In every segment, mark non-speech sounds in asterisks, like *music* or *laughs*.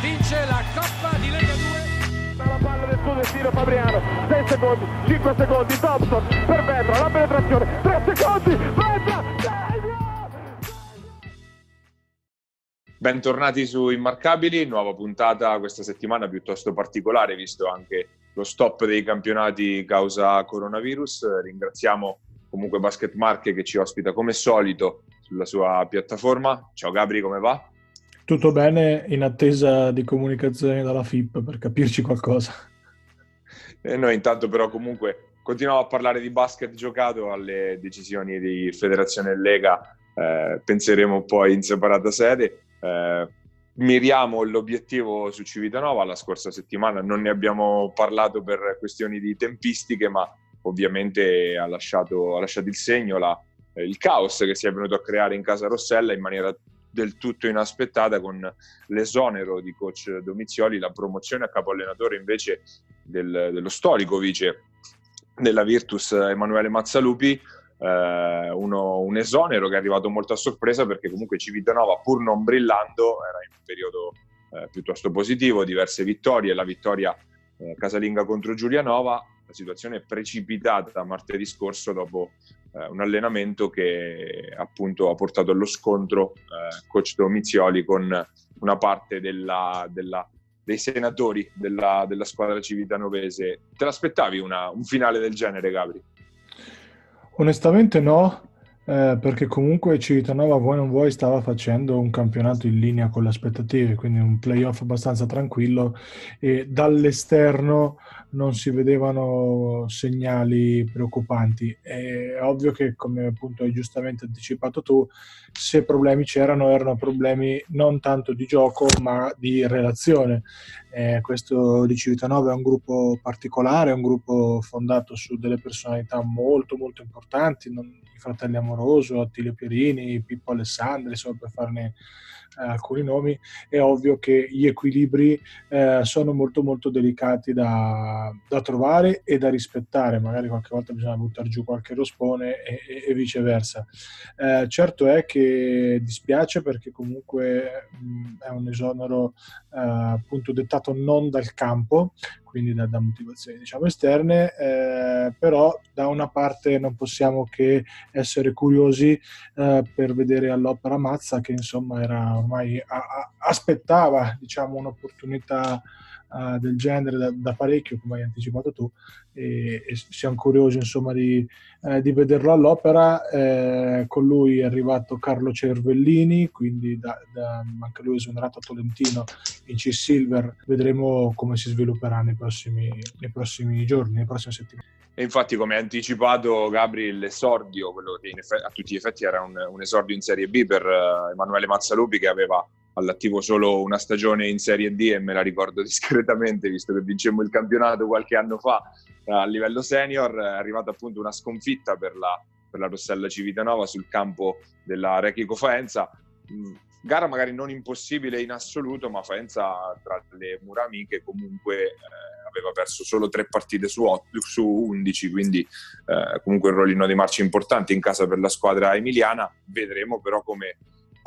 vince la Coppa di Lega 2. La palla del suo destino Fabriano, 6 secondi, 5 secondi, Thompson per Vetra, la penetrazione, 3 secondi, Vetra, Bentornati su Immarcabili, nuova puntata questa settimana piuttosto particolare visto anche lo stop dei campionati causa coronavirus. Ringraziamo comunque Basket Marche che ci ospita come solito sulla sua piattaforma. Ciao Gabri, come va? Tutto bene in attesa di comunicazioni dalla FIP per capirci qualcosa. E noi intanto però comunque continuiamo a parlare di basket giocato alle decisioni di Federazione Lega, eh, penseremo poi in separata sede. Eh, miriamo l'obiettivo su Civitanova la scorsa settimana, non ne abbiamo parlato per questioni di tempistiche, ma ovviamente ha lasciato, ha lasciato il segno la, eh, il caos che si è venuto a creare in casa Rossella in maniera del tutto inaspettata con l'esonero di coach Domizioli, la promozione a capo allenatore invece del, dello storico vice della Virtus Emanuele Mazzalupi, eh, uno, un esonero che è arrivato molto a sorpresa perché comunque Civitanova pur non brillando era in un periodo eh, piuttosto positivo, diverse vittorie, la vittoria eh, casalinga contro Giulianova, la situazione è precipitata martedì scorso dopo eh, un allenamento che appunto ha portato allo scontro eh, coach Domizioli con una parte della, della, dei senatori della, della, squadra civitanovese. Te l'aspettavi una, un finale del genere, Gabri? Onestamente no, eh, perché comunque Civitanova, vuoi non vuoi, stava facendo un campionato in linea con le aspettative, quindi un playoff abbastanza tranquillo e dall'esterno non si vedevano segnali preoccupanti. È ovvio che, come appunto hai giustamente anticipato tu, se problemi c'erano, erano problemi non tanto di gioco, ma di relazione. Eh, questo di Civitanova è un gruppo particolare, è un gruppo fondato su delle personalità molto molto importanti, non, i fratelli Amoroso, Attilio Pierini, Pippo Alessandri, insomma per farne alcuni nomi, è ovvio che gli equilibri eh, sono molto molto delicati da, da, trovare e da rispettare, magari qualche volta bisogna buttare giù qualche rospone e, e, e viceversa. Eh, certo è che dispiace perché comunque mh, è un esonero eh, appunto dettato non dal campo, quindi da, da motivazioni diciamo esterne, eh, però da una parte non possiamo che essere curiosi eh, per vedere all'opera Mazza che insomma era ormai a, a, aspettava diciamo un'opportunità uh, del genere da, da, parecchio, come hai anticipato tu, e, e siamo curiosi insomma di, eh, di vederlo all'opera. Eh, con lui è arrivato Carlo Cervellini, quindi da, da, anche lui esonerato a Tolentino in C-Silver. Vedremo come si svilupperà nei prossimi, nei prossimi giorni, nelle prossime settimane. E infatti, come ha anticipato Gabri, l'esordio, quello che effetti, a tutti gli effetti era un, un, esordio in Serie B per uh, Emanuele Mazzalupi, che aveva all'attivo solo una stagione in Serie D e me la ricordo *laughs* discretamente visto che vincemmo il campionato qualche anno fa eh, a livello senior, è arrivata appunto una sconfitta per la, per la Rossella Civitanova sul campo della Rechico Faenza. Mm, gara magari non impossibile in assoluto, ma Faenza tra le mura amiche comunque eh, aveva perso solo tre partite su, 8, su 11, quindi eh, comunque un rollino di marcia importante in casa per la squadra emiliana. Vedremo però come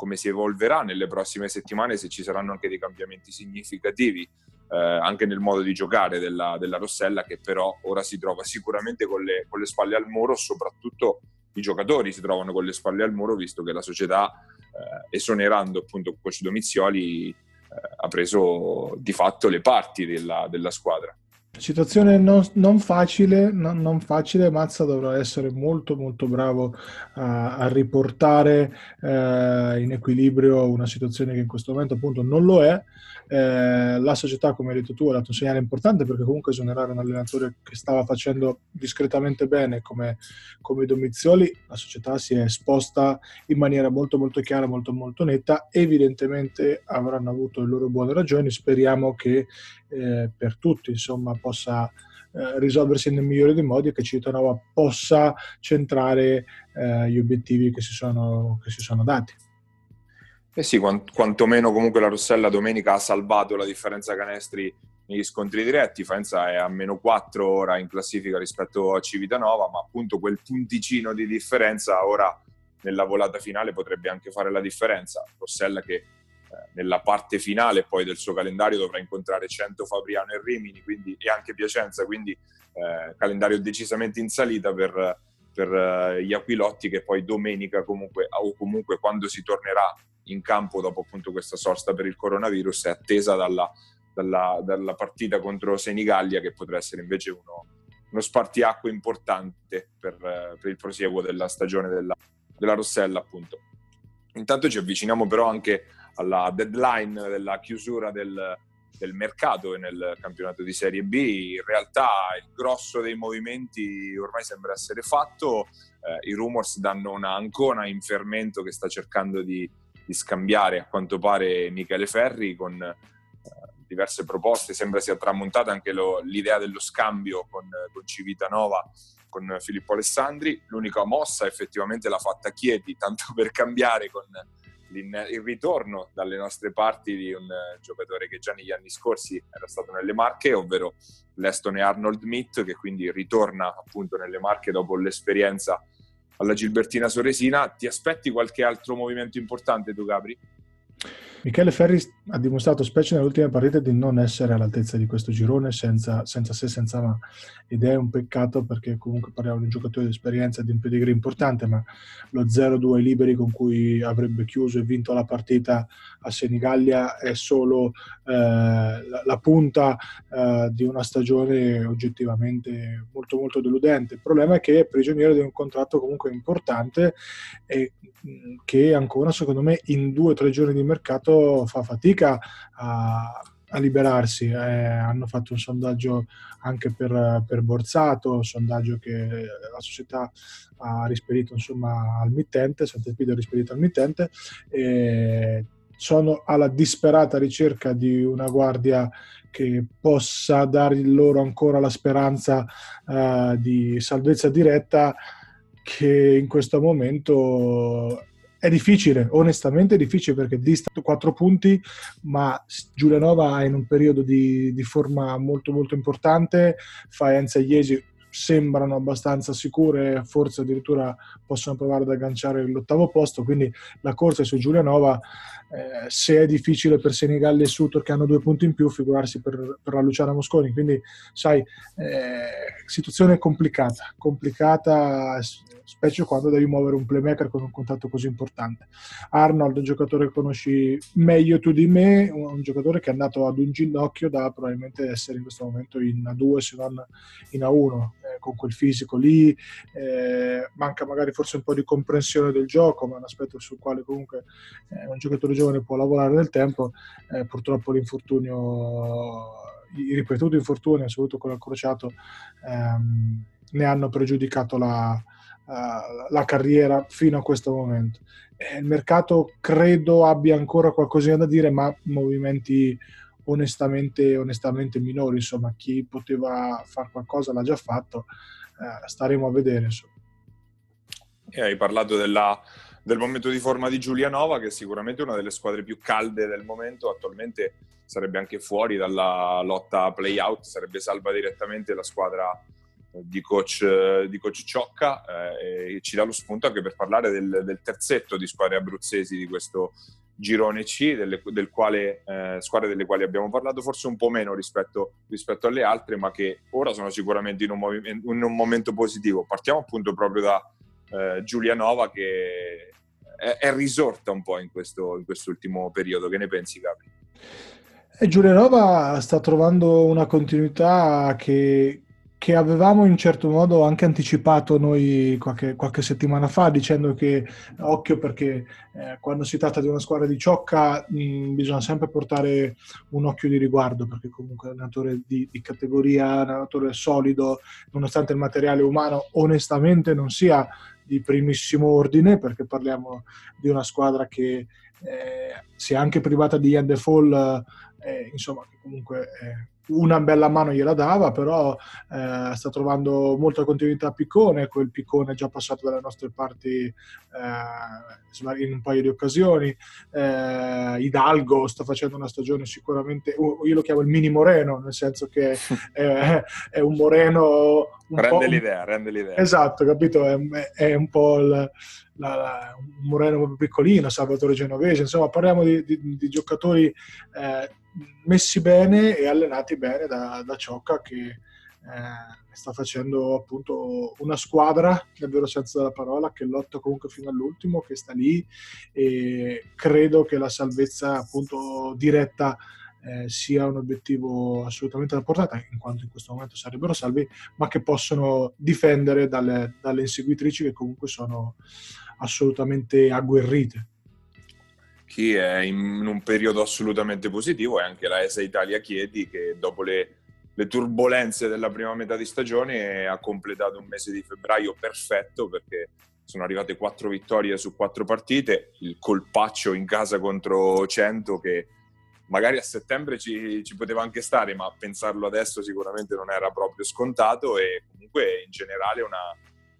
come si evolverà nelle prossime settimane, se ci saranno anche dei cambiamenti significativi eh, anche nel modo di giocare della, della, Rossella, che però ora si trova sicuramente con le, con le, spalle al muro, soprattutto i giocatori si trovano con le spalle al muro, visto che la società, eh, esonerando appunto coach Domizioli, eh, ha preso di fatto le parti della, della squadra. Situazione non, non facile, non, non, facile, Mazza dovrà essere molto molto bravo a, a riportare eh, in equilibrio una situazione che in questo momento appunto non lo è. Eh, la società, come hai detto tu, ha dato un segnale importante perché comunque esonerare un allenatore che stava facendo discretamente bene come, come Domizioli, la società si è esposta in maniera molto molto chiara, molto molto netta. Evidentemente avranno avuto le loro buone ragioni, speriamo che eh, per tutti insomma possa eh, risolversi nel migliore dei modi e che Civitanova possa centrare eh, gli obiettivi che si sono, che si sono dati. Eh sì, quant- quantomeno comunque la Rossella domenica ha salvato la differenza canestri negli scontri diretti, Faenza è a meno 4 ora in classifica rispetto a Civitanova, ma appunto quel punticino di differenza ora nella volata finale potrebbe anche fare la differenza. Rossella che nella parte finale poi del suo calendario dovrà incontrare 100 Fabriano e Rimini quindi, e anche Piacenza, quindi eh, calendario decisamente in salita per, per eh, gli Aquilotti che poi domenica comunque o comunque quando si tornerà in campo dopo appunto questa sosta per il coronavirus è attesa dalla, dalla, dalla partita contro Senigallia che potrà essere invece uno, uno spartiacque importante per, per, il prosieguo della stagione della, della Rossella appunto. Intanto ci avviciniamo però anche alla deadline della chiusura del, del mercato nel campionato di Serie B. In realtà il grosso dei movimenti ormai sembra essere fatto. Eh, I rumors danno una ancona in fermento che sta cercando di, di scambiare a quanto pare Michele Ferri con eh, diverse proposte. Sembra sia tramontata anche lo, l'idea dello scambio con, con Civitanova con Filippo Alessandri. L'unica mossa effettivamente l'ha fatta Chieti, tanto per cambiare con il ritorno dalle nostre parti di un eh, giocatore che già negli anni scorsi era stato nelle Marche, ovvero l'Estone Arnold Mitt, che quindi ritorna appunto nelle Marche dopo l'esperienza alla Gilbertina Soresina. Ti aspetti qualche altro movimento importante tu, Gabri? Michele Ferri ha dimostrato, specie nelle ultime partite, di non essere all'altezza di questo girone senza, senza se, senza ma. Ed è un peccato perché comunque parliamo di un giocatore di esperienza, di un pedigree importante, ma lo 0-2 liberi con cui avrebbe chiuso e vinto la partita a Senigallia è solo eh, la, la, punta eh, di una stagione oggettivamente molto molto deludente. Il problema è che è prigioniero di un contratto comunque importante e che ancora secondo me in due o tre giorni di mercato fa fatica a, a liberarsi. Eh, hanno fatto un sondaggio anche per, per Borzato, un sondaggio che la società ha rispedito insomma, al mittente, Sant'Elpidio ha rispedito al mittente. E sono alla disperata ricerca di una guardia che possa dare loro ancora la speranza uh, di salvezza diretta che in questo momento è difficile, onestamente è difficile perché dista 4 punti, ma Giulianova è in un periodo di, di forma molto molto importante, Faenza e Iesi sembrano abbastanza sicure, forse addirittura possono provare ad agganciare l'ottavo posto, quindi la corsa su Giulianova, eh, se è difficile per Senigalli e Sutor che hanno due punti in più, figurarsi per, per la Luciana Mosconi, quindi sai, eh, situazione complicata, complicata specie quando devi muovere un playmaker con un contatto così importante. Arnold, un giocatore che conosci meglio tu di me, un, giocatore che è andato ad un ginocchio da probabilmente essere in questo momento in A2 se non in A1, eh, con quel fisico lì, eh, manca magari forse un po' di comprensione del gioco, ma è un aspetto sul quale comunque eh, un giocatore giovane può lavorare nel tempo, eh, purtroppo l'infortunio i ripetuti infortuni, soprattutto quello accrociato, ehm, ne hanno pregiudicato la, uh, la carriera fino a questo momento. Eh, il mercato credo abbia ancora qualcosina da dire, ma movimenti onestamente, onestamente minori, insomma, chi poteva fare qualcosa l'ha già fatto, uh, staremo a vedere. Insomma. E hai parlato della, del momento di forma di Giulianova, che è sicuramente una delle squadre più calde del momento, attualmente sarebbe anche fuori dalla lotta play-out, sarebbe salva direttamente la squadra di coach, di coach Ciocca eh, e ci dà lo spunto anche per parlare del, del, terzetto di squadre abruzzesi di questo girone C, delle, del quale, eh, squadre delle quali abbiamo parlato forse un po' meno rispetto, rispetto alle altre, ma che ora sono sicuramente in un, movi- in un momento positivo. Partiamo appunto proprio da eh, Giulianova che è, è, risorta un po' in, questo, in quest'ultimo periodo. Che ne pensi, Gabri? E Giulianova sta trovando una continuità che, che avevamo in certo modo anche anticipato noi qualche, qualche settimana fa dicendo che occhio perché eh, quando si tratta di una squadra di ciocca mh, bisogna sempre portare un occhio di riguardo perché comunque è un allenatore di, di categoria, un allenatore solido, nonostante il materiale umano onestamente non sia di primissimo ordine perché parliamo di una squadra che eh, si è anche privata di End Fall, eh, insomma che comunque... Eh, una bella mano gliela dava, però eh, sta trovando molta continuità a Piccone, quel Piccone è già passato dalle nostre parti eh, in un paio di occasioni, eh, Hidalgo sta facendo una stagione sicuramente, io lo chiamo il mini Moreno, nel senso che *laughs* è un Moreno rende l'idea, rende l'idea. Esatto, capito? È, è un po' il, la, la, un Moreno più piccolino, Salvatore Genovese, insomma parliamo di, di, di giocatori eh, messi bene e allenati bene da, da Ciocca che eh, sta facendo appunto una squadra, nel vero senso della parola, che lotta comunque fino all'ultimo, che sta lì e credo che la salvezza appunto diretta eh, sia un obiettivo assolutamente da portata, in quanto in questo momento sarebbero salvi, ma che possono difendere dalle, dalle inseguitrici che comunque sono assolutamente agguerrite. Chi è in un periodo assolutamente positivo è anche la ESA Italia Chiedi che dopo le, le turbulenze della prima metà di stagione ha completato un mese di febbraio perfetto perché sono arrivate quattro vittorie su quattro partite, il colpaccio in casa contro 100 che magari a settembre ci, ci, poteva anche stare, ma pensarlo adesso sicuramente non era proprio scontato e comunque in generale una,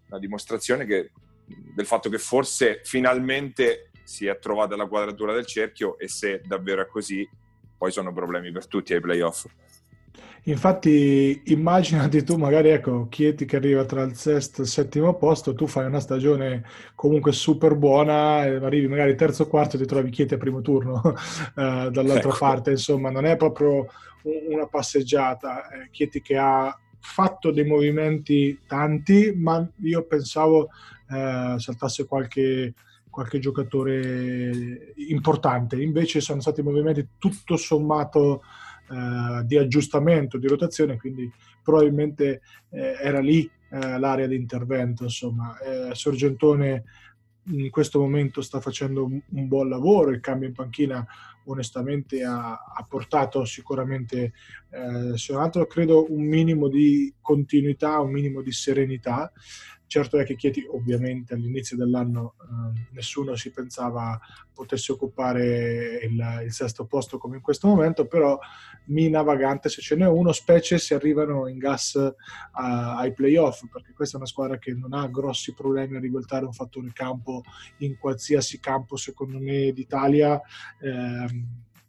una dimostrazione che, del fatto che forse finalmente si è trovata la quadratura del cerchio e se davvero è così poi sono problemi per tutti ai playoff. Infatti, immaginati tu, magari ecco, Chieti che arriva tra il sesto e il settimo posto, tu fai una stagione comunque super buona, arrivi magari terzo o quarto e ti trovi Chieti a primo turno *laughs* eh, dall'altra ecco. parte, insomma, non è proprio una passeggiata. Eh, Chieti che ha fatto dei movimenti tanti, ma io pensavo eh, saltasse qualche qualche giocatore importante. Invece sono stati movimenti tutto sommato eh, di aggiustamento, di rotazione, quindi probabilmente eh, era lì eh, l'area di intervento. Insomma, eh, Sorgentone in questo momento sta facendo un, un, buon lavoro, il cambio in panchina onestamente ha, ha portato sicuramente, eh, se non altro credo, un minimo di continuità, un minimo di serenità. Certo è che Chieti ovviamente all'inizio dell'anno eh, nessuno si pensava potesse occupare il, il, sesto posto come in questo momento, però mina vagante se ce n'è uno, specie se arrivano in gas uh, ai playoff, perché questa è una squadra che non ha grossi problemi a rivoltare un fattore campo in qualsiasi campo, secondo me, d'Italia. Eh,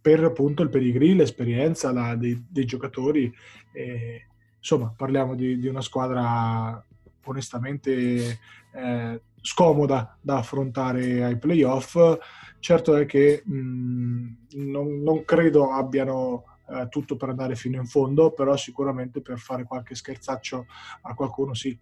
per appunto il pedigree, l'esperienza la, dei, dei, giocatori. Eh, insomma, parliamo di, di una squadra onestamente eh, scomoda da affrontare ai playoff. Certo è che mh, non, non, credo abbiano eh, tutto per andare fino in fondo, però sicuramente per fare qualche scherzaccio a qualcuno sì.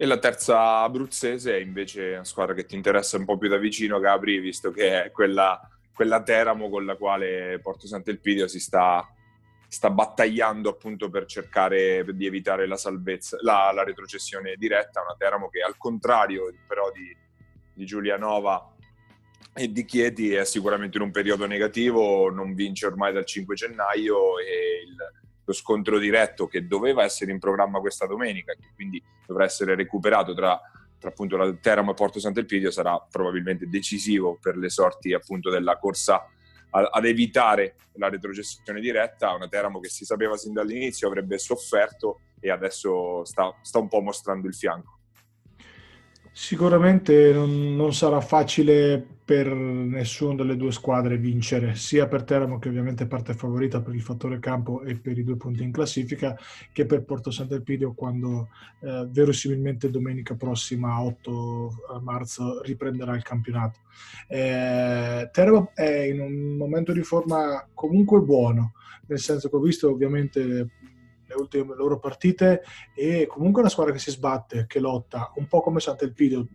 E la terza abruzzese è invece una squadra che ti interessa un po' più da vicino, Gabri, visto che è quella, quella Teramo con la quale Porto Sant'Elpidio si sta sta battagliando appunto per cercare di evitare la salvezza, la, la retrocessione diretta, una Teramo che al contrario però di, di Giulianova e di Chieti è sicuramente in un periodo negativo, non vince ormai dal 5 gennaio e il, lo scontro diretto che doveva essere in programma questa domenica, che quindi dovrà essere recuperato tra, tra appunto la Teramo e Porto Sant'Elpidio sarà probabilmente decisivo per le sorti appunto della corsa ad evitare la retrocessione diretta, una Teramo che si sapeva sin dall'inizio avrebbe sofferto e adesso sta, sta un po' mostrando il fianco. Sicuramente non, non, sarà facile per nessuna delle due squadre vincere, sia per Teramo che ovviamente parte favorita per il fattore campo e per i due punti in classifica, che per Porto Sant'Elpidio quando eh, verosimilmente domenica prossima, 8 marzo, riprenderà il campionato. Eh, Teramo è in un momento di forma comunque buono, nel senso che ho visto ovviamente ultime loro partite e comunque una squadra che si sbatte, che lotta, un po' come Sant'Elpidio,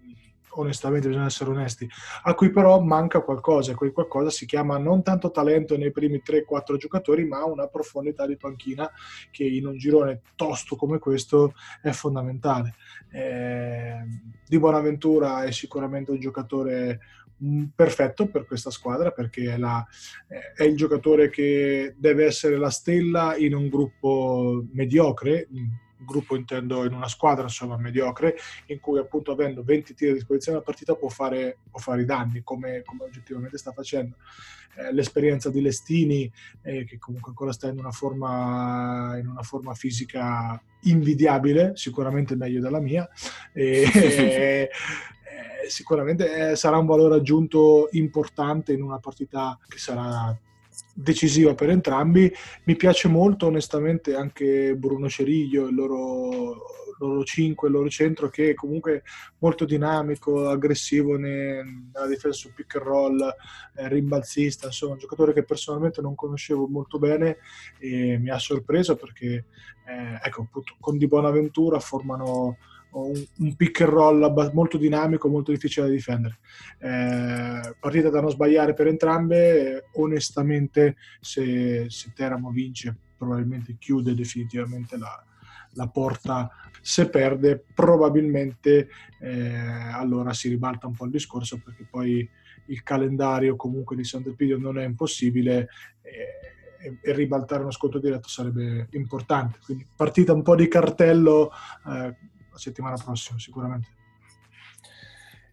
onestamente bisogna essere onesti, a cui però manca qualcosa e quel qualcosa si chiama non tanto talento nei primi 3-4 giocatori, ma una profondità di panchina che in un girone tosto come questo è fondamentale. Eh, di Buonaventura è sicuramente un giocatore perfetto per questa squadra perché è, la, è, il giocatore che deve essere la stella in un gruppo mediocre, gruppo intendo in una squadra insomma mediocre in cui appunto avendo 20 tiri a disposizione la partita può fare, può fare i danni come, come, oggettivamente sta facendo. Eh, l'esperienza di Lestini eh, che comunque ancora sta in una forma in una forma fisica invidiabile sicuramente meglio della mia e, *laughs* *laughs* sicuramente eh, sarà un valore aggiunto importante in una partita che sarà decisiva per entrambi. Mi piace molto onestamente anche Bruno Ceriglio, il loro, loro 5, il loro centro che è comunque molto dinamico, aggressivo nella difesa su pick and roll, eh, rimbalzista, insomma un giocatore che personalmente non conoscevo molto bene e mi ha sorpreso perché eh, ecco, con Di Bonaventura formano un, pick and roll molto dinamico, molto difficile da difendere. Eh, partita da non sbagliare per entrambe, onestamente se, se Teramo vince probabilmente chiude definitivamente la, la porta, se perde probabilmente eh, allora si ribalta un po' il discorso perché poi il calendario comunque di Sant'Elpidio non è impossibile. Eh, e, ribaltare uno sconto diretto sarebbe importante. Quindi partita un po' di cartello eh, la settimana prossima sicuramente.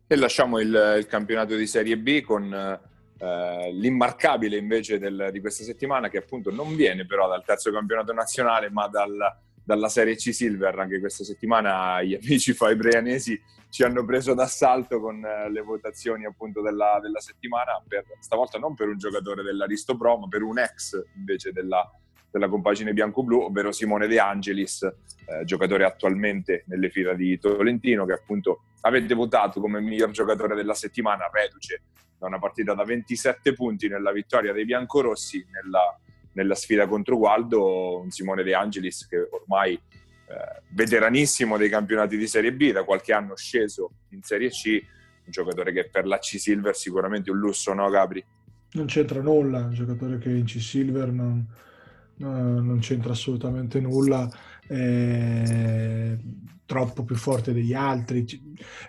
E lasciamo il, il campionato di Serie B con eh, l'immarcabile invece del, di questa settimana che appunto non viene però dal terzo campionato nazionale ma dal, dalla Serie C Silver. Anche questa settimana gli *laughs* amici faibrianesi ci hanno preso d'assalto con eh, le votazioni appunto della, della settimana, per, stavolta non per un giocatore dell'Aristo Pro ma per un ex invece della, della compagine bianco-blu, ovvero Simone De Angelis, eh, giocatore attualmente nelle fila di Tolentino, che appunto avete votato come miglior giocatore della settimana, reduce da una partita da 27 punti nella vittoria dei biancorossi nella, nella sfida contro Gualdo, un Simone De Angelis che ormai eh, veteranissimo dei campionati di Serie B, da qualche anno sceso in Serie C, un giocatore che per la C Silver sicuramente un lusso, no Gabri? Non c'entra nulla, un giocatore che in C Silver non non c'entra assolutamente nulla, è troppo più forte degli altri.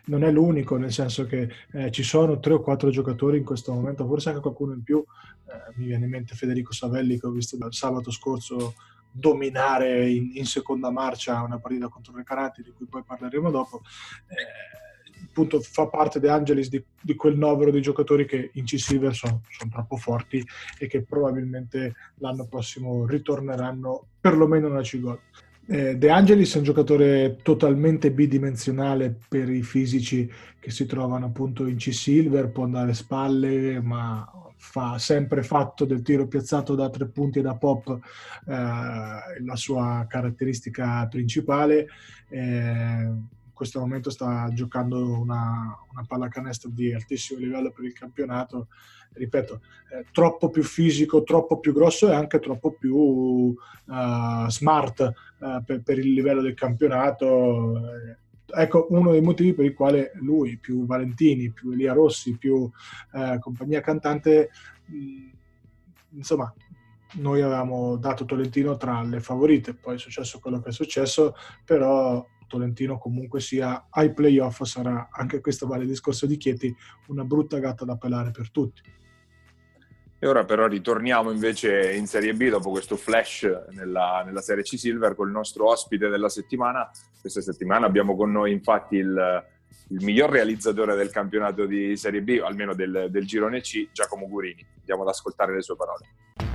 Non è l'unico, nel senso che eh, ci sono tre o quattro giocatori in questo momento, forse anche qualcuno in più. Eh, mi viene in mente Federico Savelli che ho visto sabato scorso dominare in, in seconda marcia una partita contro il Recarati, di cui poi parleremo dopo. Eh, appunto fa parte De Angelis di, di, quel novero di giocatori che in C-Silver sono, sono, troppo forti e che probabilmente l'anno prossimo ritorneranno perlomeno nella C-Gold. Eh, De Angelis è un giocatore totalmente bidimensionale per i fisici che si trovano appunto in C-Silver, può andare a spalle, ma fa sempre fatto del tiro piazzato da tre punti e da pop eh, la sua caratteristica principale. Eh, questo momento sta giocando una, una pallacanestro di altissimo livello per il campionato. Ripeto, eh, troppo più fisico, troppo più grosso e anche troppo più uh, smart uh, per, per, il livello del campionato. ecco uno dei motivi per i quali lui, più Valentini, più Elia Rossi, più uh, compagnia cantante, mh, insomma, noi avevamo dato Tolentino tra le favorite, poi è successo quello che è successo, però Tolentino comunque sia ai playoff sarà, anche questo vale il discorso di Chieti, una brutta gatta da pelare per tutti. E ora però ritorniamo invece in Serie B dopo questo flash nella, nella, Serie C Silver con il nostro ospite della settimana. Questa settimana abbiamo con noi infatti il, il miglior realizzatore del campionato di Serie B, almeno del, del girone C, Giacomo Gurini. Andiamo ad ascoltare le sue parole.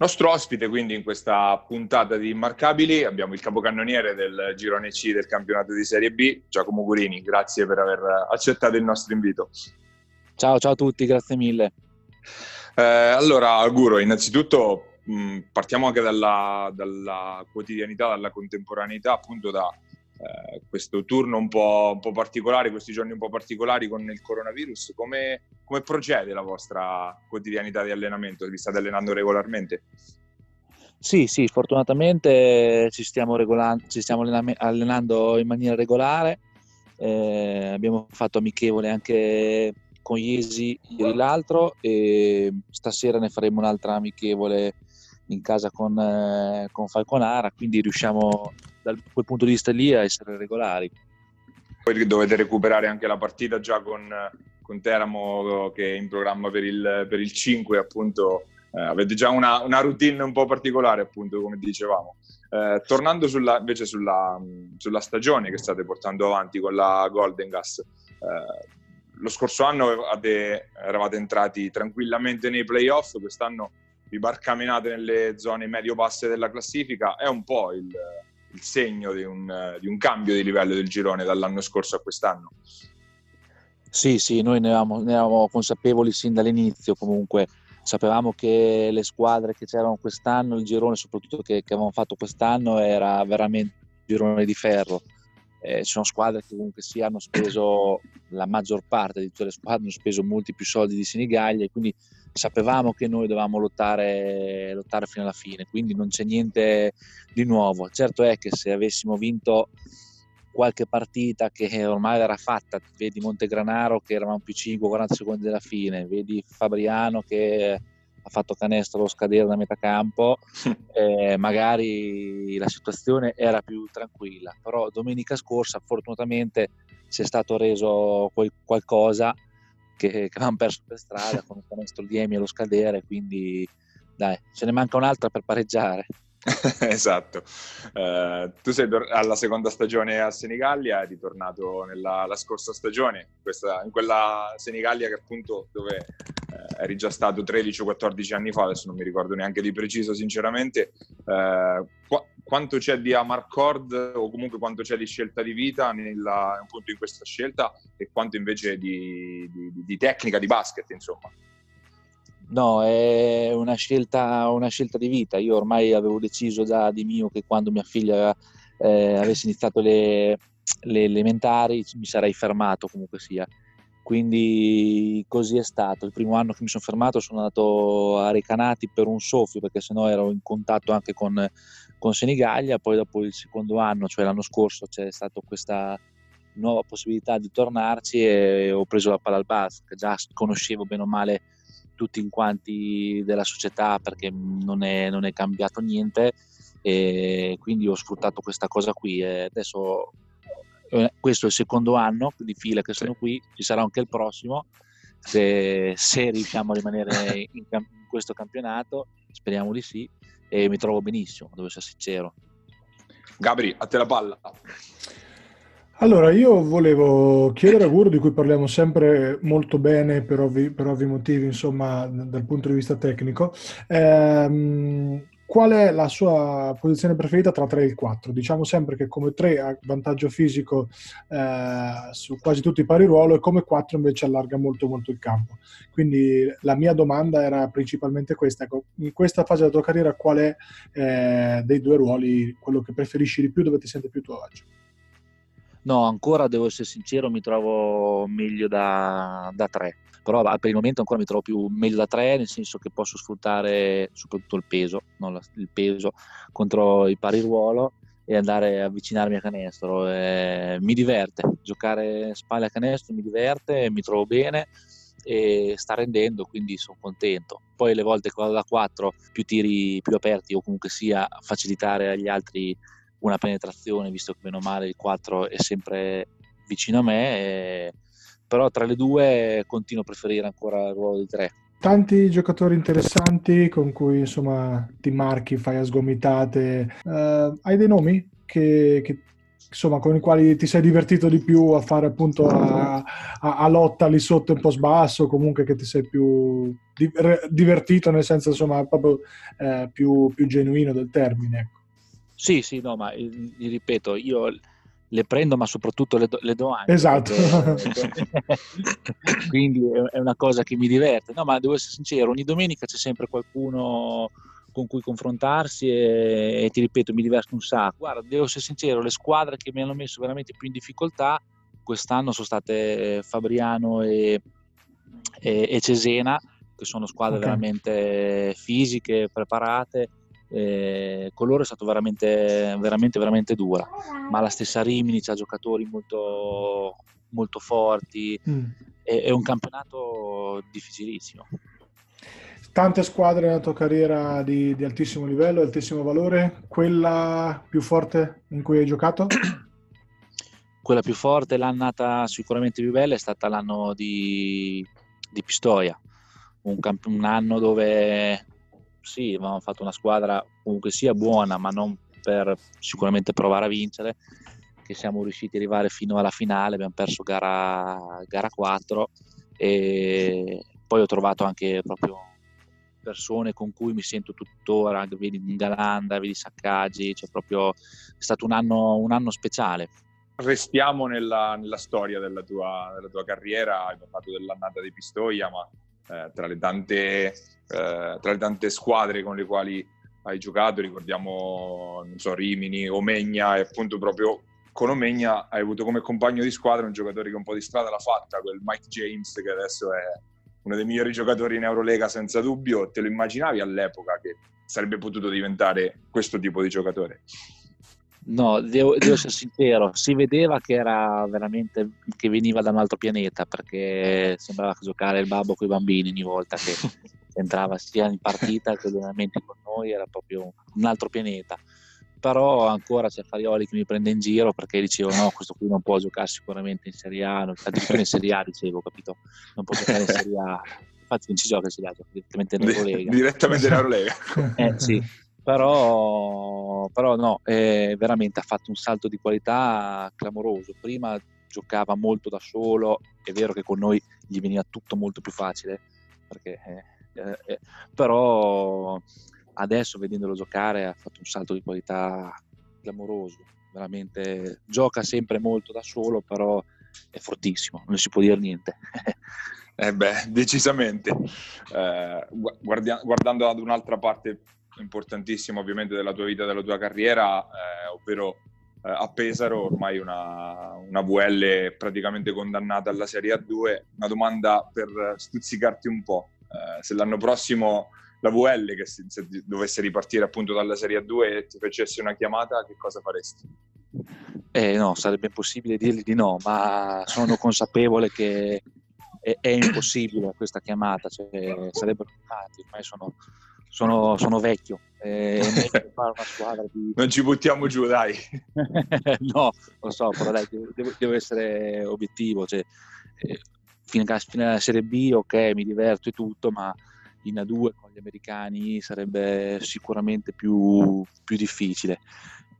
Nostro ospite quindi in questa puntata di Immarcabili abbiamo il capocannoniere del girone C del campionato di Serie B, Giacomo Gurini. Grazie per aver accettato il nostro invito. Ciao, ciao a tutti, grazie mille. Eh, allora, Guro, innanzitutto mh, partiamo anche dalla, dalla, quotidianità, dalla contemporaneità, appunto da eh, questo turno un po', un po', particolare, questi giorni un po' particolari con il coronavirus, come, come procede la vostra quotidianità di allenamento? Vi state allenando regolarmente? Sì, sì, fortunatamente ci stiamo, ci stiamo allenando in maniera regolare. Eh, abbiamo fatto amichevole anche con Iesi ieri l'altro e stasera ne faremo un'altra amichevole in casa con, eh, con Falconara, quindi riusciamo da quel punto di vista lì a essere regolari. Poi dovete recuperare anche la partita già con, con Teramo che è in programma per il, per il 5, appunto eh, avete già una, una, routine un po' particolare, appunto, come dicevamo. Eh, tornando sulla, invece sulla, sulla, stagione che state portando avanti con la Golden Gas, eh, lo scorso anno avete, eravate entrati tranquillamente nei playoff, quest'anno vi barcamenate nelle zone medio-basse della classifica, è un po' il, il segno di un, di un cambio di livello del girone dall'anno scorso a quest'anno. Sì, sì, noi ne eravamo, ne eravamo, consapevoli sin dall'inizio comunque, sapevamo che le squadre che c'erano quest'anno, il girone soprattutto che, che avevamo fatto quest'anno era veramente un girone di ferro. Eh, ci sono squadre che comunque sì hanno speso, la maggior parte di tutte le squadre hanno speso molti più soldi di Senigallia e quindi sapevamo che noi dovevamo lottare, lottare fino alla fine, quindi non c'è niente di nuovo. Certo è che se avessimo vinto qualche partita che ormai era fatta, vedi Montegranaro che eravamo più 5-40 secondi dalla fine, vedi Fabriano che ha fatto canestro scadere da metà campo, *laughs* eh, magari la situazione era più tranquilla, però domenica scorsa fortunatamente si è stato reso qualcosa che, che avevamo perso per strada con il canestro di Emi allo scadere, quindi dai, ce ne manca un'altra per pareggiare. *laughs* esatto. Uh, tu sei alla seconda stagione a Senigallia, è ritornato nella scorsa stagione, questa, in quella Senigallia che appunto dove uh, eri già stato 13 o 14 anni fa, adesso non mi ricordo neanche di preciso sinceramente. Uh, qu- quanto c'è di Amarcord o comunque quanto c'è di scelta di vita nella, appunto in questa scelta e quanto invece di, di, di tecnica di basket, insomma? No, è una scelta, una scelta, di vita. Io ormai avevo deciso già di mio che quando mia figlia eh, avesse iniziato le, le, elementari mi sarei fermato comunque sia. Quindi così è stato. Il primo anno che mi sono fermato sono andato a Recanati per un soffio perché sennò ero in contatto anche con, con Senigallia. Poi dopo il secondo anno, cioè l'anno scorso, c'è stata questa nuova possibilità di tornarci e ho preso la palla al che già conoscevo bene o male tutti quanti della società perché non è, non è cambiato niente e quindi ho sfruttato questa cosa qui e adesso eh, questo è il secondo anno di fila che sono qui, ci sarà anche il prossimo se, se riusciamo a rimanere *laughs* in, in, questo campionato, speriamo di sì, e mi trovo benissimo, devo essere sincero. Gabri, a te la palla. Allora, io volevo chiedere a Guru, di cui parliamo sempre molto bene per ovvi, per ovvi motivi, insomma, dal punto di vista tecnico, ehm, qual è la sua posizione preferita tra 3 e il 4? Diciamo sempre che come 3 ha vantaggio fisico eh, su quasi tutti i pari ruolo e come 4 invece allarga molto molto il campo. Quindi la mia domanda era principalmente questa, ecco, in questa fase della tua carriera qual è eh, dei due ruoli quello che preferisci di più, dove ti senti più tuo agio? No, ancora devo essere sincero, mi trovo meglio da, da tre. Però per il momento ancora mi trovo più meglio da tre, nel senso che posso sfruttare soprattutto il peso, la, il peso contro i pari ruolo e andare a avvicinarmi a canestro. Eh, mi diverte, giocare spalle a canestro mi diverte, mi trovo bene e sta rendendo, quindi sono contento. Poi le volte che vado da 4 più tiri più aperti o comunque sia facilitare agli altri una penetrazione, visto che meno male il 4 è sempre vicino a me, e... però tra le due continuo a preferire ancora il ruolo di 3. Tanti giocatori interessanti con cui insomma ti marchi, fai a sgomitate. Uh, hai dei nomi che, che, insomma, con i quali ti sei divertito di più a fare appunto a, a, a lotta lì sotto un po' sbasso, comunque che ti sei più divertito nel senso insomma proprio eh, più, più genuino del termine. Ecco. Sì, sì, no, ma eh, ripeto, io le prendo, ma soprattutto le do, le do anche. Esatto. Perché, quindi è una cosa che mi diverte. No, ma devo essere sincero, ogni domenica c'è sempre qualcuno con cui confrontarsi e, e ti ripeto, mi diverte un sacco. Guarda, devo essere sincero, le squadre che mi hanno messo veramente più in difficoltà quest'anno sono state Fabriano e, e, e Cesena, che sono squadre okay. veramente fisiche, preparate eh, con loro è stato veramente, veramente, veramente dura, ma la stessa Rimini ha giocatori molto, molto forti, mm. è, è un campionato difficilissimo. Tante squadre nella tua carriera di, di, altissimo livello, altissimo valore, quella più forte in cui hai giocato? *clears throat* Quella più forte, l'annata sicuramente più bella è stata l'anno di, di Pistoia, un, camp- un anno dove sì, avevamo fatto una squadra comunque sia buona, ma non per sicuramente provare a vincere, che siamo riusciti ad arrivare fino alla finale, abbiamo perso gara, gara 4 e poi ho trovato anche proprio persone con cui mi sento tuttora, vedi Galanda, vedi Saccaggi, cioè proprio è stato un anno, un anno speciale. Restiamo nella, nella storia della tua, della tua, carriera, hai parlato dell'annata di Pistoia, ma eh, tra, le tante, eh, tra le tante squadre con le quali hai giocato, ricordiamo, so, Rimini, Omegna e appunto proprio con Omegna hai avuto come compagno di squadra un giocatore che un po' di strada l'ha fatta, quel Mike James che adesso è uno dei migliori giocatori in Eurolega senza dubbio. Te lo immaginavi all'epoca che sarebbe potuto diventare questo tipo di giocatore? No, devo, devo, essere sincero, si vedeva che era veramente che veniva da un altro pianeta perché sembrava giocare il babbo con i bambini ogni volta che *laughs* entrava sia in partita che allenamenti con noi, era proprio un altro pianeta però ancora c'è Farioli che mi prende in giro perché dicevo no, questo qui non può giocare sicuramente in Serie A, addirittura in Serie A dicevo, capito? Non può giocare in Serie A, infatti non ci gioca in Serie A, direttamente in Eurolega. direttamente in Eurolega. eh sì, però, però no, eh, veramente ha fatto un salto di qualità clamoroso. Prima giocava molto da solo, è vero che con noi gli veniva tutto molto più facile, perché, eh, eh, però adesso vedendolo giocare ha fatto un salto di qualità clamoroso, veramente gioca sempre molto da solo, però è fortissimo, non si può dire niente. *laughs* eh beh, decisamente. Eh, guardia- guardando ad un'altra parte importantissima ovviamente della tua vita, della tua carriera, eh, ovvero eh, a Pesaro, ormai una, una VL praticamente condannata alla Serie A2, una domanda per stuzzicarti un po'. Eh, se l'anno prossimo la VL che se, se, dovesse ripartire appunto dalla Serie A2 e ti facesse una chiamata, che cosa faresti? Eh, no, sarebbe impossibile dirgli di no, ma sono consapevole che è, è impossibile questa chiamata, cioè, sarebbero chiamati, ormai sono, sono, sono vecchio. Eh, *laughs* di... Non ci buttiamo giù, dai. *laughs* no, lo so, però dai, devo, devo essere obiettivo. Cioè, eh, fino, fino alla Serie B, ok, mi diverto e tutto, ma in A2 con gli americani sarebbe sicuramente più, più difficile.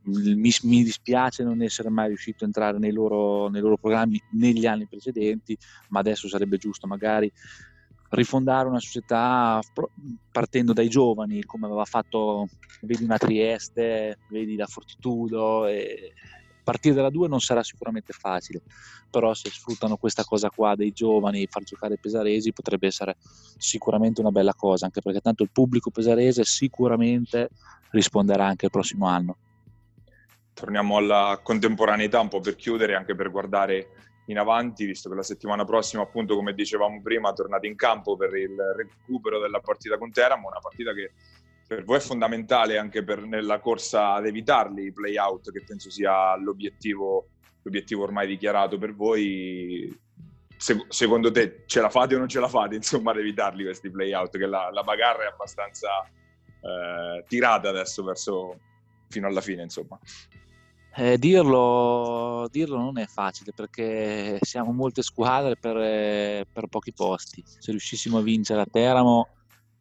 Mi, mi, dispiace non essere mai riuscito a entrare nei loro, nei loro programmi negli anni precedenti, ma adesso sarebbe giusto magari rifondare una società partendo dai giovani, come aveva fatto, vedi una Trieste, vedi la Fortitudo, e partire dalla 2 non sarà sicuramente facile, però se sfruttano questa cosa qua dei giovani, far giocare pesaresi potrebbe essere sicuramente una bella cosa, anche perché tanto il pubblico pesarese sicuramente risponderà anche il prossimo anno. Torniamo alla contemporaneità un po' per chiudere, anche per guardare in avanti, visto che la settimana prossima, appunto, come dicevamo prima, tornate in campo per il recupero della partita con Teramo, una partita che per voi è fondamentale anche per, nella corsa ad evitarli i play out, che penso sia l'obiettivo, l'obiettivo ormai dichiarato per voi. Se, secondo te ce la fate o non ce la fate, insomma, ad evitarli questi play out? Che la, la bagarra è abbastanza eh, tirata adesso verso fino alla fine, insomma. Eh, dirlo, dirlo, non è facile perché siamo molte squadre per, per pochi posti. Se riuscissimo a vincere a Teramo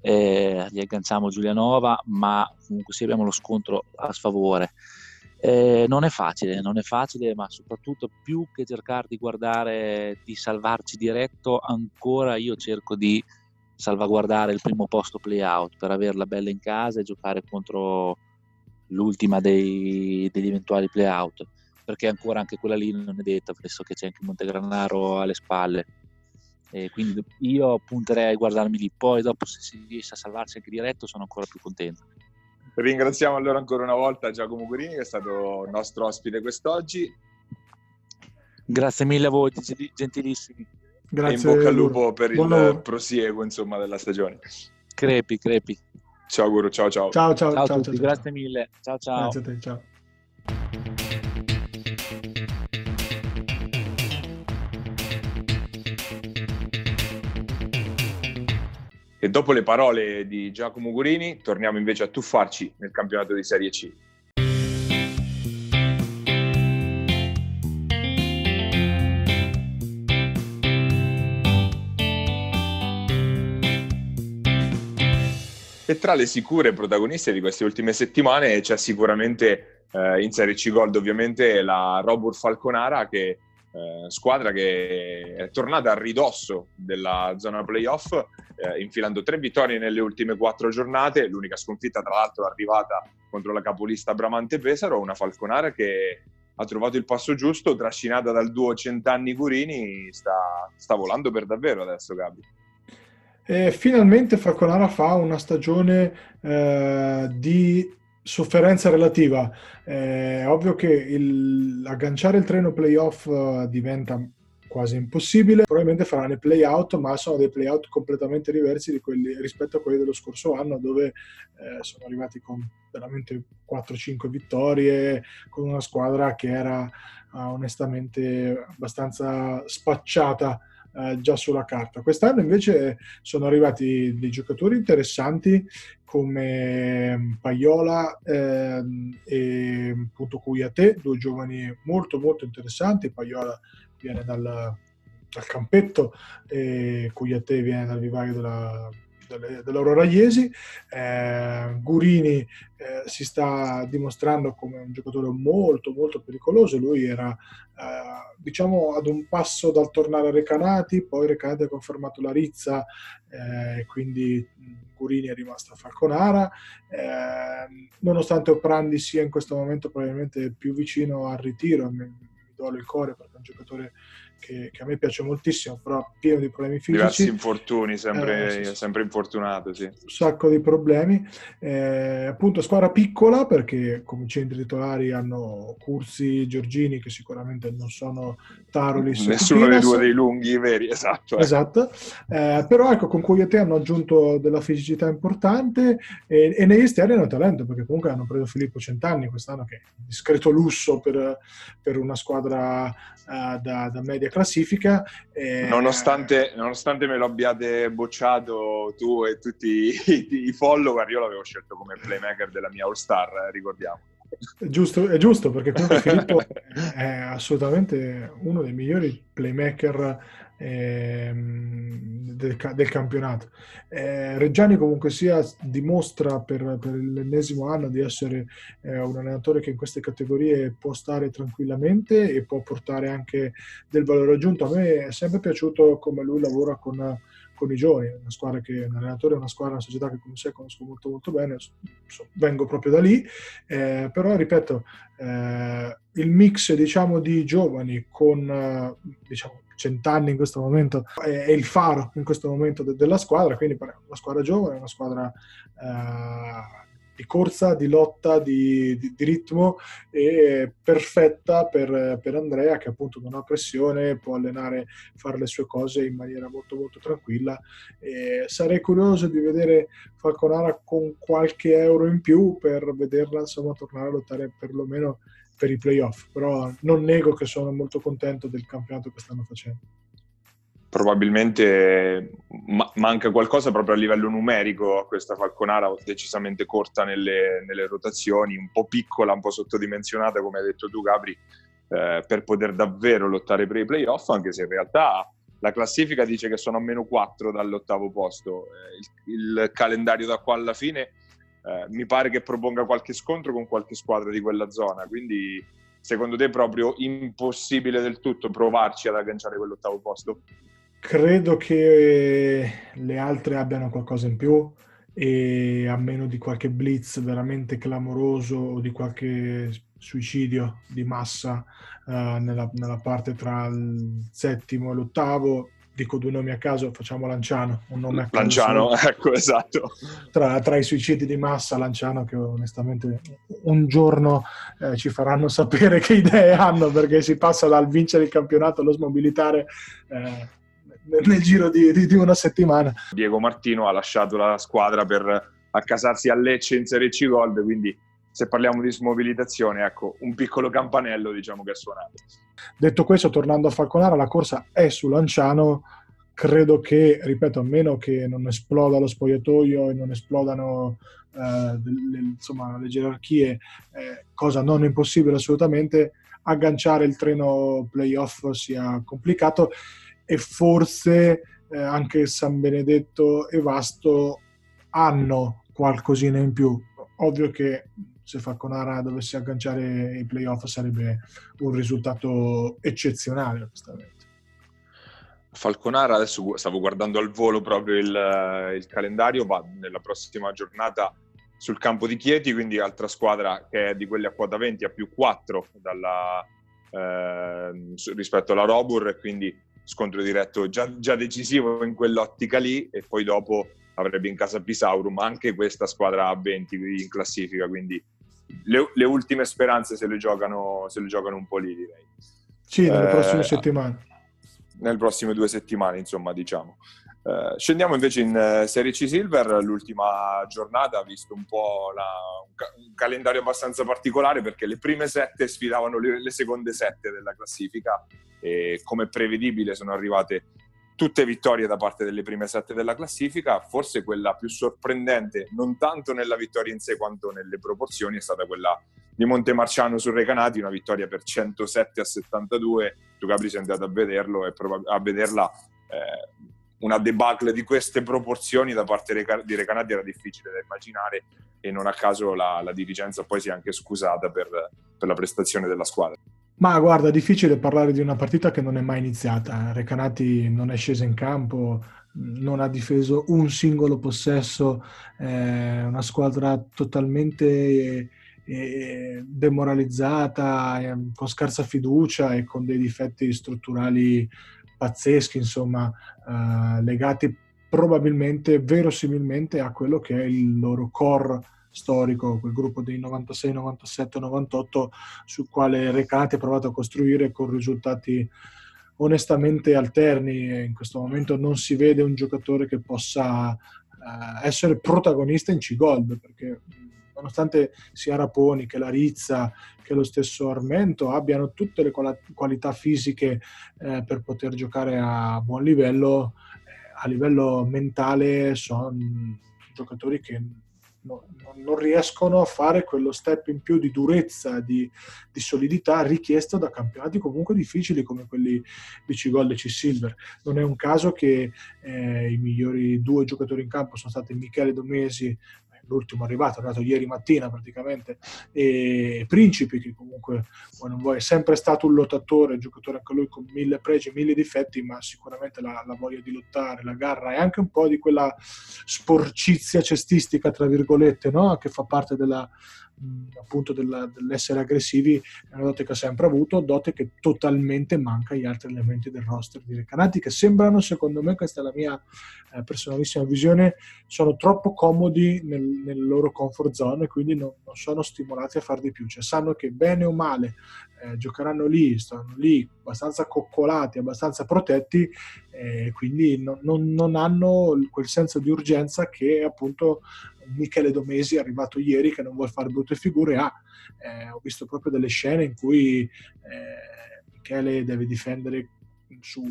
eh, gli agganciamo Giulianova, ma comunque sì abbiamo lo scontro a sfavore. Eh, non è facile, non è facile, ma soprattutto più che cercare di guardare di salvarci diretto, ancora io cerco di salvaguardare il primo posto play-out per averla bella in casa e giocare contro l'ultima dei, degli eventuali play-out, perché ancora anche quella lì non è detta, visto che c'è anche Montegranaro alle spalle. E quindi io punterei a guardarmi lì, poi dopo se si riesce a salvarsi anche diretto sono ancora più contento. Ringraziamo allora ancora una volta Giacomo Gurini che è stato nostro ospite quest'oggi. Grazie mille a voi, gentilissimi. Grazie. E in bocca al lupo per il prosieguo insomma, della stagione. Crepi, crepi. Ciao Guru, ciao ciao. Ciao ciao, ciao, ciao, ciao grazie mille. Ciao ciao. Grazie a te, ciao. E dopo le parole di Giacomo Gurini, torniamo invece a tuffarci nel campionato di Serie C. E tra le sicure protagoniste di queste ultime settimane c'è sicuramente eh, in Serie C Gold ovviamente la Robur Falconara che Eh, squadra che è tornata a ridosso della zona playoff, eh, infilando tre vittorie nelle ultime quattro giornate. L'unica sconfitta, tra l'altro, è arrivata contro la capolista Bramante Pesaro, una Falconara che ha trovato il passo giusto, trascinata dal duo Centanni Curini, sta, sta volando per davvero adesso, Gabi. E finalmente Falconara fa una stagione eh, di sofferenza relativa. È ovvio che il, agganciare il treno playoff uh, diventa quasi impossibile. Probabilmente faranno i playout, ma sono dei playout completamente diversi quelli, rispetto a quelli dello scorso anno, dove eh, sono arrivati con veramente 4-5 vittorie, con una squadra che era uh, onestamente abbastanza spacciata eh, già sulla carta. Quest'anno invece sono arrivati dei giocatori interessanti come Paiola eh, e appunto Cuyate, due giovani molto molto interessanti. Paiola viene dal, dal campetto e Cuyate viene dal vivaio della dell'Aurora Iesi. Eh, Gurini eh, si sta dimostrando come un giocatore molto molto pericoloso, lui era eh, diciamo ad un passo dal tornare a Recanati, poi Recanati ha confermato la Rizza, eh, quindi Gurini è rimasto a Falconara, eh, nonostante Oprandi sia in questo momento probabilmente più vicino al ritiro, mi, mi duole il cuore perché è un giocatore che, che, a me piace moltissimo, però pieno di problemi fisici. Diversi infortuni, sempre, eh, sempre infortunato, sì. Un sacco di problemi. Eh, appunto, squadra piccola perché come centri titolari hanno Cursi, Giorgini, che sicuramente non sono Tarolis. Nessuno dei due dei lunghi veri, esatto. Eh. Esatto. Eh, però ecco, con cui a te hanno aggiunto della fisicità importante e, e, negli esterni hanno talento, perché comunque hanno preso Filippo Centanni quest'anno, che è un discreto lusso per, per una squadra uh, da, da media classifica. E... Nonostante, nonostante, me lo abbiate bocciato tu e tutti i, i follower, io l'avevo scelto come playmaker della mia All Star, eh, ricordiamo. Giusto, è giusto perché comunque Filippo è assolutamente uno dei migliori playmaker ehm, del, del, campionato. Eh, Reggiani comunque sia dimostra per, per l'ennesimo anno di essere eh, un allenatore che in queste categorie può stare tranquillamente e può portare anche del valore aggiunto. A me è sempre piaciuto come lui lavora con con i giovani, una squadra che un allenatore è una squadra, una società che come sé conosco molto molto bene, vengo proprio da lì, eh, però ripeto, eh, il mix diciamo di giovani con diciamo cent'anni in questo momento è, è, il faro in questo momento de- della squadra, quindi una squadra giovane, una squadra eh, di corsa, di lotta, di, di, di ritmo e perfetta per, per, Andrea che appunto non ha pressione, può allenare, fare le sue cose in maniera molto molto tranquilla. E sarei curioso di vedere Falconara con qualche euro in più per vederla insomma tornare a lottare perlomeno per i playoff, però non nego che sono molto contento del campionato che stanno facendo probabilmente ma- manca qualcosa proprio a livello numerico a questa Falconara decisamente corta nelle, nelle, rotazioni, un po' piccola, un po' sottodimensionata come hai detto tu Gabri eh, per poter davvero lottare per i playoff anche se in realtà la classifica dice che sono a meno 4 dall'ottavo posto eh, il, il, calendario da qua alla fine eh, mi pare che proponga qualche scontro con qualche squadra di quella zona quindi secondo te è proprio impossibile del tutto provarci ad agganciare quell'ottavo posto? Credo che le altre abbiano qualcosa in più e a meno di qualche blitz veramente clamoroso o di qualche suicidio di massa uh, nella, nella, parte tra il settimo e l'ottavo, dico due nomi a caso, facciamo Lanciano, un nome a caso. Lanciano, *laughs* ecco, esatto. Tra, tra, i suicidi di massa, Lanciano che onestamente un giorno eh, ci faranno sapere *laughs* che idee hanno perché si passa dal vincere il campionato allo smobilitare eh, nel giro di, di, di, una settimana. Diego Martino ha lasciato la squadra per accasarsi a Lecce in Serie C Gold, quindi se parliamo di smobilitazione, ecco, un piccolo campanello diciamo che è suonato. Detto questo, tornando a Falconara, la corsa è su Lanciano, credo che, ripeto, a meno che non esploda lo spogliatoio e non esplodano eh, le, insomma, le gerarchie, eh, cosa non impossibile assolutamente, agganciare il treno playoff sia complicato e forse eh, anche San Benedetto e Vasto hanno qualcosina in più. Ovvio che se Falconara dovesse agganciare i playoff sarebbe un risultato eccezionale, onestamente. Falconara, adesso stavo guardando al volo proprio il, il, calendario, va nella prossima giornata sul campo di Chieti, quindi altra squadra che è di quelli a quota 20 a più 4 dalla, eh, rispetto alla Robur, quindi scontro diretto già, già, decisivo in quell'ottica lì e poi dopo avrebbe in casa Pisaurum anche questa squadra a 20 in classifica, quindi le, le ultime speranze se le, giocano, se le giocano un po' lì direi. Sì, nelle eh, prossime settimane. Nelle prossime due settimane, insomma, diciamo. Uh, scendiamo invece in uh, Serie C Silver, l'ultima giornata ha visto un po' la, un, ca- un, calendario abbastanza particolare perché le prime sette sfidavano le, le, seconde sette della classifica e come prevedibile sono arrivate tutte vittorie da parte delle prime sette della classifica, forse quella più sorprendente non tanto nella vittoria in sé quanto nelle proporzioni è stata quella di Montemarciano su Recanati, una vittoria per 107 a 72, tu Gabri sei andato a vederlo e probab- a vederla eh, una debacle di queste proporzioni da parte di Recanati era difficile da immaginare e non a caso la, la dirigenza poi si è anche scusata per, per, la prestazione della squadra. Ma guarda, è difficile parlare di una partita che non è mai iniziata. Recanati non è scesa in campo, non ha difeso un singolo possesso, è una squadra totalmente eh, demoralizzata, eh, con scarsa fiducia e con dei difetti strutturali pazzeschi, insomma, eh, legati probabilmente, verosimilmente a quello che è il loro core storico, quel gruppo dei 96, 97, 98 sul quale Recati ha provato a costruire con risultati onestamente alterni. In questo momento non si vede un giocatore che possa eh, essere protagonista in C-Gold, perché nonostante sia Raponi che la Rizza che lo stesso Armento abbiano tutte le qualità fisiche eh, per poter giocare a buon livello, eh, a livello mentale sono giocatori che no, non riescono a fare quello step in più di durezza, di, di, solidità richiesto da campionati comunque difficili come quelli di Cigol e C-Silver. Non è un caso che eh, i migliori due giocatori in campo sono stati Michele Domesi l'ultimo arrivato, è arrivato ieri mattina praticamente, e Principi, che comunque vuoi è sempre stato un lottatore, giocatore anche lui con mille pregi, mille difetti, ma sicuramente la, la voglia di lottare, la garra e anche un po' di quella sporcizia cestistica, tra virgolette, no? che fa parte della, appunto della, dell'essere aggressivi è una dote che ha sempre avuto, dote che totalmente manca agli altri elementi del roster di Recanati che sembrano, secondo me, questa è la mia eh, personalissima visione, sono troppo comodi nel, nel loro comfort zone e quindi non, non, sono stimolati a far di più, cioè sanno che bene o male eh, giocheranno lì, stanno lì abbastanza coccolati, abbastanza protetti e quindi non, non, non hanno quel senso di urgenza che appunto Michele Domesi arrivato ieri che non vuole fare brutte figure ha. Eh, ho visto proprio delle scene in cui eh, Michele deve difendere su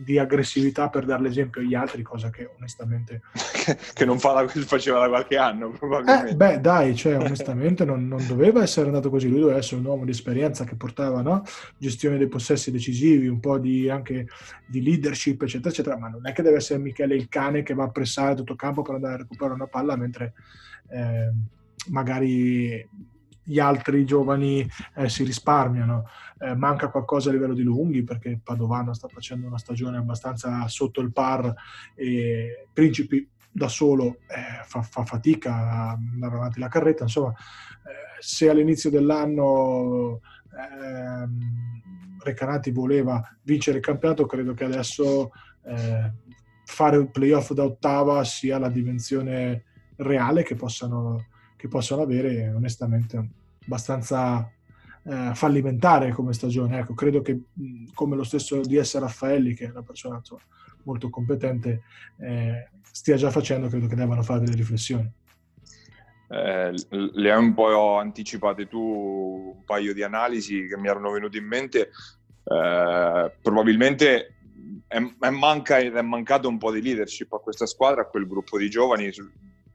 di aggressività per dare l'esempio agli altri, cosa che onestamente... *laughs* che non fa da, faceva da qualche anno probabilmente. Eh, beh dai, cioè onestamente non, non, doveva essere andato così, lui doveva essere un uomo di esperienza che portava no? gestione dei possessi decisivi, un po' di, anche di leadership eccetera eccetera, ma non è che deve essere Michele il cane che va a pressare tutto il campo per andare a recuperare una palla mentre eh, magari gli altri giovani eh, si risparmiano. Eh, manca qualcosa a livello di lunghi perché Padovano sta facendo una stagione abbastanza sotto il par e Principi da solo eh, fa, fa, fatica a andare avanti la carretta. Insomma, eh, se all'inizio dell'anno ehm, Recanati voleva vincere il campionato, credo che adesso eh, fare un playoff da ottava sia la dimensione reale che possano che possono avere onestamente abbastanza eh, fallimentare come stagione. Ecco, credo che come lo stesso DS Raffaelli, che è una persona insomma, molto competente, eh, stia già facendo, credo che debbano fare delle riflessioni. Eh, le hai un po' anticipate tu un paio di analisi che mi erano venute in mente. Eh, probabilmente è, è, manca, è, mancato un po' di leadership a questa squadra, a quel gruppo di giovani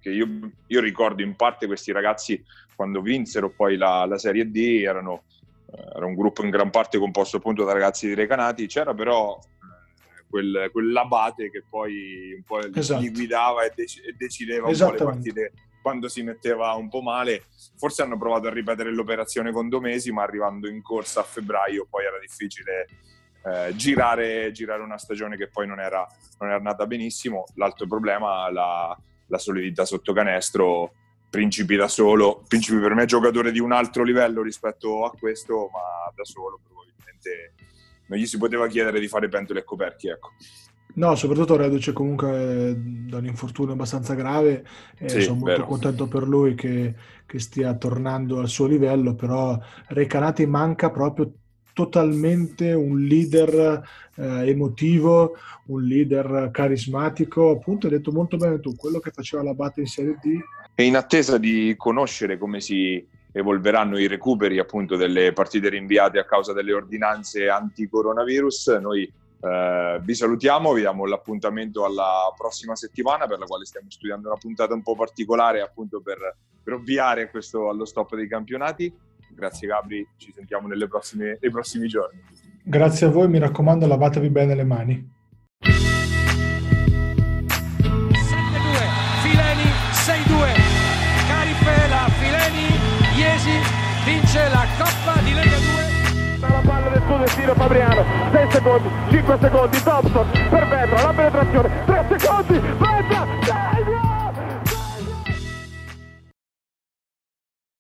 che io, io, ricordo in parte questi ragazzi quando vinsero poi la, la Serie D erano, eh, era un gruppo in gran parte composto appunto da ragazzi di Recanati, c'era però eh, quel, quell'abate che poi un po' esatto. li guidava e, dec- e decideva un po' le partite quando si metteva un po' male. Forse hanno provato a ripetere l'operazione con Domesi, ma arrivando in corsa a febbraio poi era difficile eh, girare, girare, una stagione che poi non era, non era andata benissimo. L'altro problema, la, la solidità sotto canestro, Principi da solo, Principi per me è giocatore di un altro livello rispetto a questo, ma da solo probabilmente non gli si poteva chiedere di fare pentole e coperchi, ecco. No, soprattutto reduce comunque da un infortunio abbastanza grave e sì, sono molto vero. contento per lui che, che, stia tornando al suo livello, però Recanati manca proprio totalmente un leader eh, emotivo, un leader carismatico, appunto hai detto molto bene tu, quello che faceva la Bate in Serie D. E in attesa di conoscere come si evolveranno i recuperi appunto delle partite rinviate a causa delle ordinanze anti-coronavirus, noi eh, vi salutiamo, vi diamo l'appuntamento alla prossima settimana per la quale stiamo studiando una puntata un po' particolare appunto per, per ovviare questo, allo stop dei campionati Grazie Gabri, ci sentiamo prossime, nei prossimi giorni. Grazie a voi, mi raccomando lavatevi bene le mani. 7-2, Fileni 6-2, Carifela, Fileni, Iesi vince la Coppa di Lega 2. La palla del suo destino Fabriano, 6 secondi, 5 secondi, Thompson per Vetra, la penetrazione, 3 secondi, Vetra!